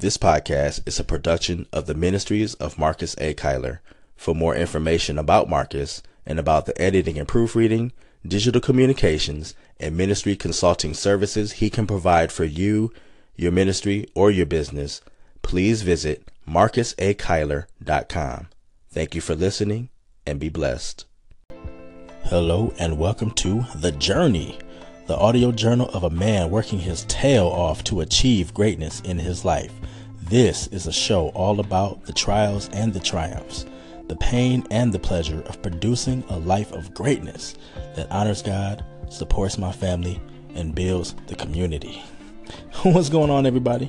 This podcast is a production of the Ministries of Marcus A. Kyler. For more information about Marcus and about the editing and proofreading, digital communications, and ministry consulting services he can provide for you, your ministry, or your business, please visit marcusakyler.com. Thank you for listening and be blessed. Hello and welcome to The Journey, the audio journal of a man working his tail off to achieve greatness in his life. This is a show all about the trials and the triumphs, the pain and the pleasure of producing a life of greatness that honors God, supports my family, and builds the community. What's going on, everybody?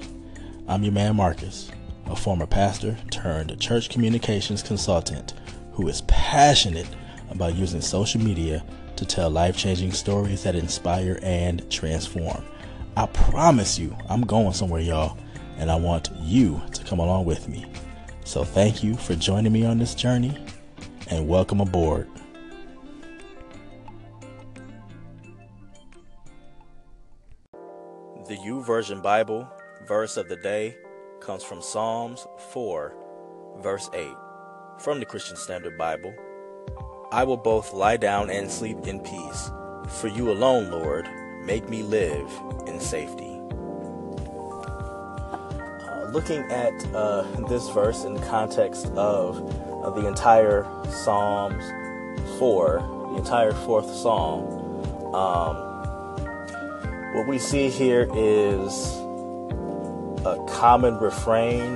I'm your man, Marcus, a former pastor turned church communications consultant who is passionate about using social media to tell life changing stories that inspire and transform. I promise you, I'm going somewhere, y'all and I want you to come along with me. So thank you for joining me on this journey and welcome aboard. The YouVersion Bible verse of the day comes from Psalms 4, verse 8, from the Christian Standard Bible. I will both lie down and sleep in peace. For you alone, Lord, make me live in safety looking at uh, this verse in the context of, of the entire Psalms 4, the entire fourth Psalm, um, what we see here is a common refrain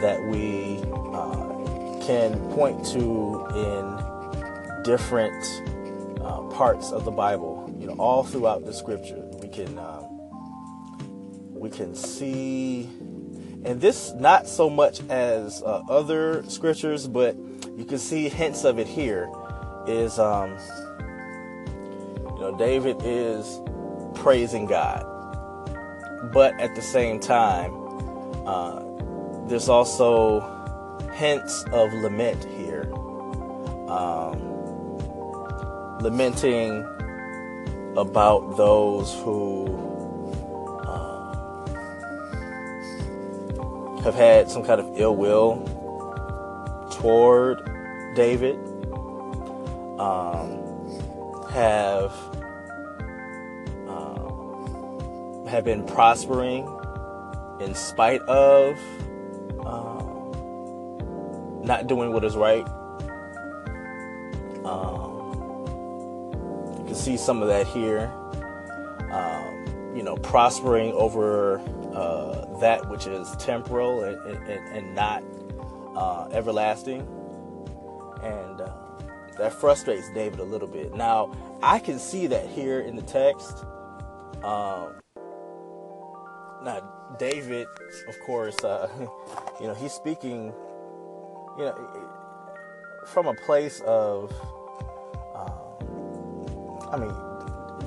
that we uh, can point to in different uh, parts of the Bible. You know, all throughout the Scripture, we can um, we can see and this not so much as uh, other scriptures, but you can see hints of it here. Is um, you know David is praising God, but at the same time, uh, there's also hints of lament here, um, lamenting about those who have had some kind of ill will toward David, um, have um, have been prospering in spite of um, not doing what is right. See some of that here. Um, you know, prospering over uh, that which is temporal and, and, and not uh, everlasting. And uh, that frustrates David a little bit. Now, I can see that here in the text. Um, now, David, of course, uh, you know, he's speaking, you know, from a place of, I mean,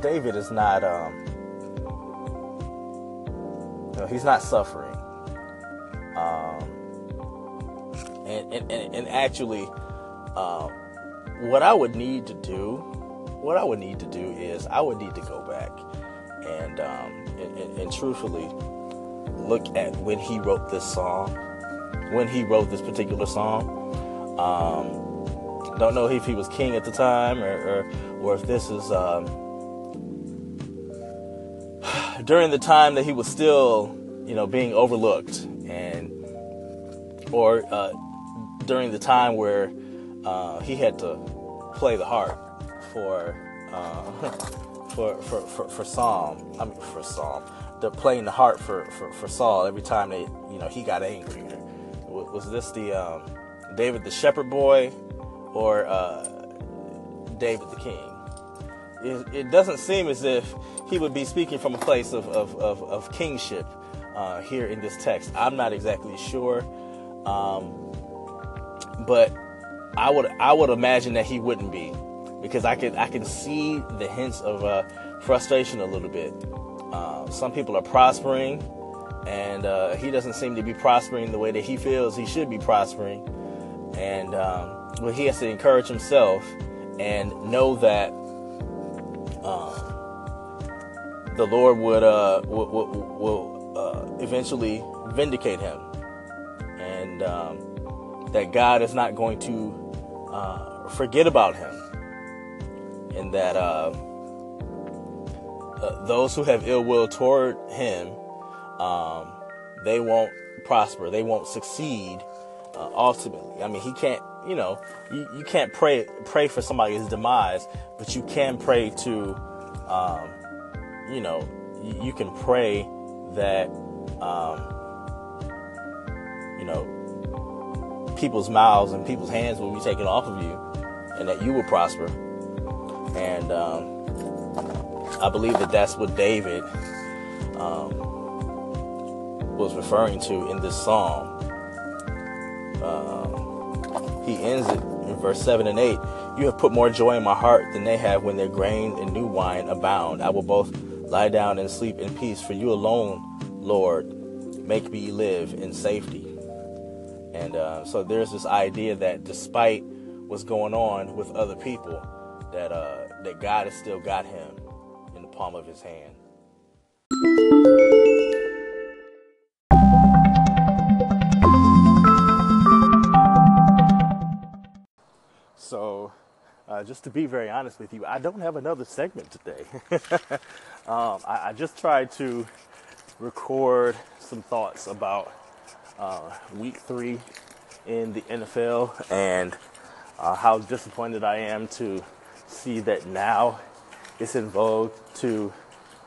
David is not, um, know, he's not suffering. Um, and, and, and, actually, uh, what I would need to do, what I would need to do is I would need to go back and, um, and, and, and truthfully look at when he wrote this song, when he wrote this particular song. Um, don't know if he was king at the time or, or, or if this is um, during the time that he was still, you know, being overlooked, and or uh, during the time where uh, he had to play the harp for, uh, for, for for for Psalm. I mean, for Psalm, the playing the harp for, for, for Saul every time they, you know, he got angry. Was this the um, David the shepherd boy, or uh, David the king? It, it doesn't seem as if he would be speaking from a place of, of, of, of kingship uh, here in this text. I'm not exactly sure, um, but I would I would imagine that he wouldn't be because I can I can see the hints of uh, frustration a little bit. Uh, some people are prospering, and uh, he doesn't seem to be prospering the way that he feels he should be prospering, and um, well, he has to encourage himself and know that. Um, the Lord would uh will, uh, eventually vindicate him, and um, that God is not going to uh, forget about him, and that uh, uh, those who have ill will toward him, um, they won't prosper, they won't succeed uh, ultimately. I mean, he can't, you know, you, you can't pray pray for somebody's demise, but you can pray to, um, you know, you, you, can pray that, um, you know, people's mouths and people's hands will be taken off of you, and that you will prosper. And um, I believe that that's what David um, was referring to in this psalm. Uh, he ends it in verse 7 and 8. You have put more joy in my heart than they have when their grain and new wine abound. I will both lie down and sleep in peace, for you alone, Lord, make me live in safety. And uh, so there's this idea that despite what's going on with other people, that uh, that God has still got him in the palm of his hand. Uh, just to be very honest with you, I don't have another segment today. um, I, I, just tried to record some thoughts about uh, week three in the NFL and uh, how disappointed I am to see that now it's in vogue to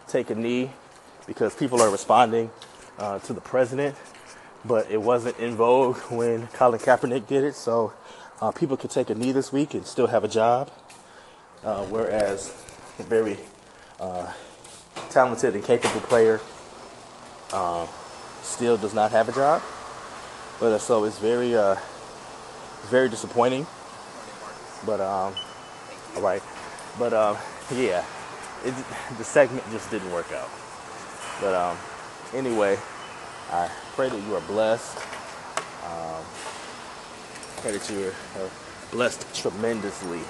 take a knee because people are responding uh, to the president, but it wasn't in vogue when Colin Kaepernick did it. So uh, people could take a knee this week and still have a job, uh, whereas a very uh, talented and capable player uh, still does not have a job. But uh, so it's very, it's very disappointing. But um, all right, but um, yeah, it, the segment just didn't work out. But um, anyway, I pray that you are blessed. That you are blessed tremendously.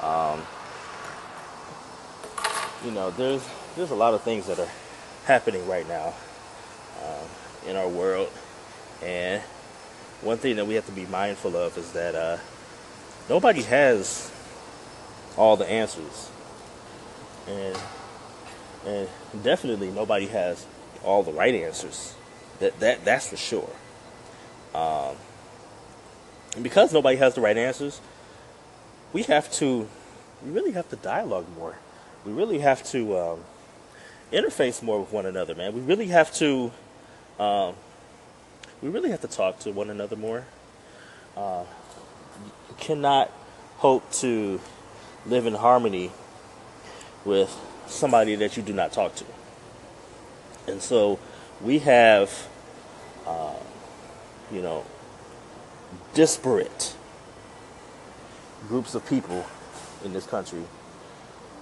Um, you know, there's there's a lot of things that are happening right now um, in our world, and one thing that we have to be mindful of is that uh, nobody has all the answers and and definitely nobody has all the right answers. That that that's for sure. Um, and because nobody has the right answers, we have to we really have to dialogue more. We really have to um, interface more with one another, man. We really have to um, we really have to talk to one another more. Uh, you cannot hope to live in harmony with somebody that you do not talk to. And so we have, uh, you know, disparate groups of people in this country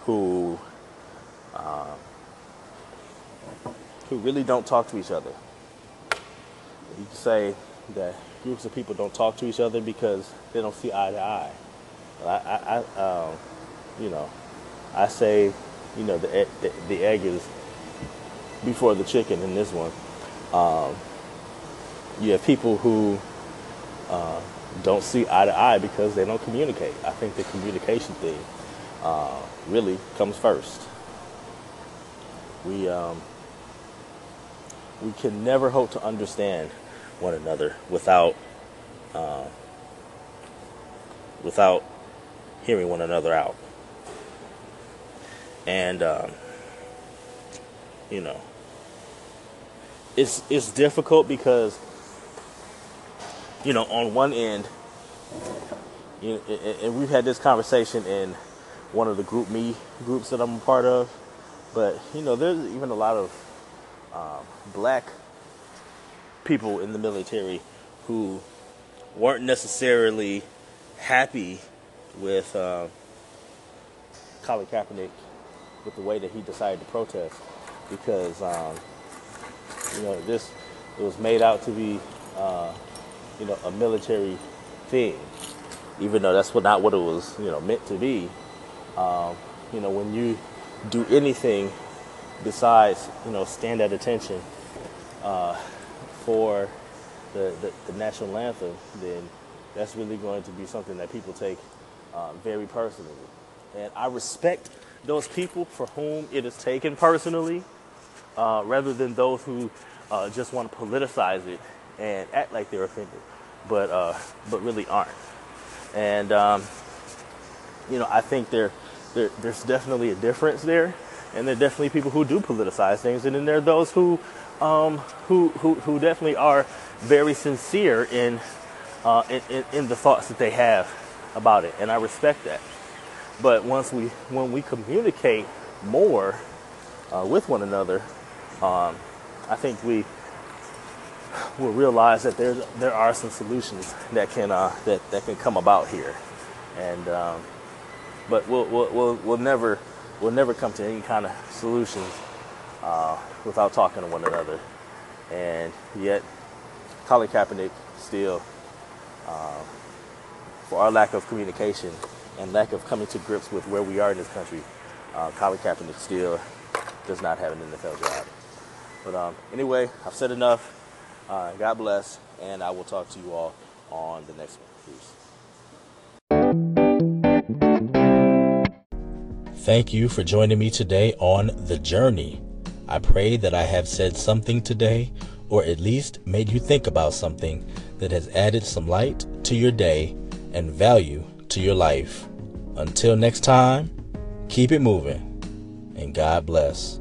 who uh, who really don't talk to each other. You can say that groups of people don't talk to each other because they don't see eye to eye. I, I, I um, you know, I say, you know, the, the, the egg is before the chicken in this one. Um, you have people who uh, don't see eye to eye because they don't communicate. I think the communication thing uh, really comes first. We um, we can never hope to understand one another without uh, without hearing one another out and um, you know, it's it's difficult because you know on one end, you know, and we've had this conversation in one of the GroupMe groups that I'm a part of, but you know, there's even a lot of um, black people in the military who weren't necessarily happy with uh, Colin Kaepernick with the way that he decided to protest because um, you know this it was made out to be uh, you know a military thing, even though that's what, not what it was you know meant to be. Um, you know when you do anything besides you know stand at attention uh, for the, the, the, national anthem, then that's really going to be something that people take uh, very personally. And I respect those people for whom it is taken personally, uh, rather than those who uh, just want to politicize it and act like they're offended, but uh, but really aren't. And um, you know, I think there, there there's definitely a difference there, and there are definitely people who do politicize things, and then there are those who um, who, who who definitely are very sincere in, uh, in, in in the thoughts that they have about it, and I respect that. But once we when we communicate more uh, with one another, um, I think we will realize that there there are some solutions that can uh, that that can come about here, and um, but we'll, we'll we'll we'll never we'll never come to any kind of solutions uh, without talking to one another, and yet Colin Kaepernick still, uh, for our lack of communication and lack of coming to grips with where we are in this country, uh, Colin Kaepernick still does not have an NFL job. But um, anyway, I've said enough. Uh, God bless, and I will talk to you all on the next one. Peace. Thank you for joining me today on The Journey. I pray that I have said something today, or at least made you think about something that has added some light to your day and value to your life. Until next time, keep it moving, and God bless.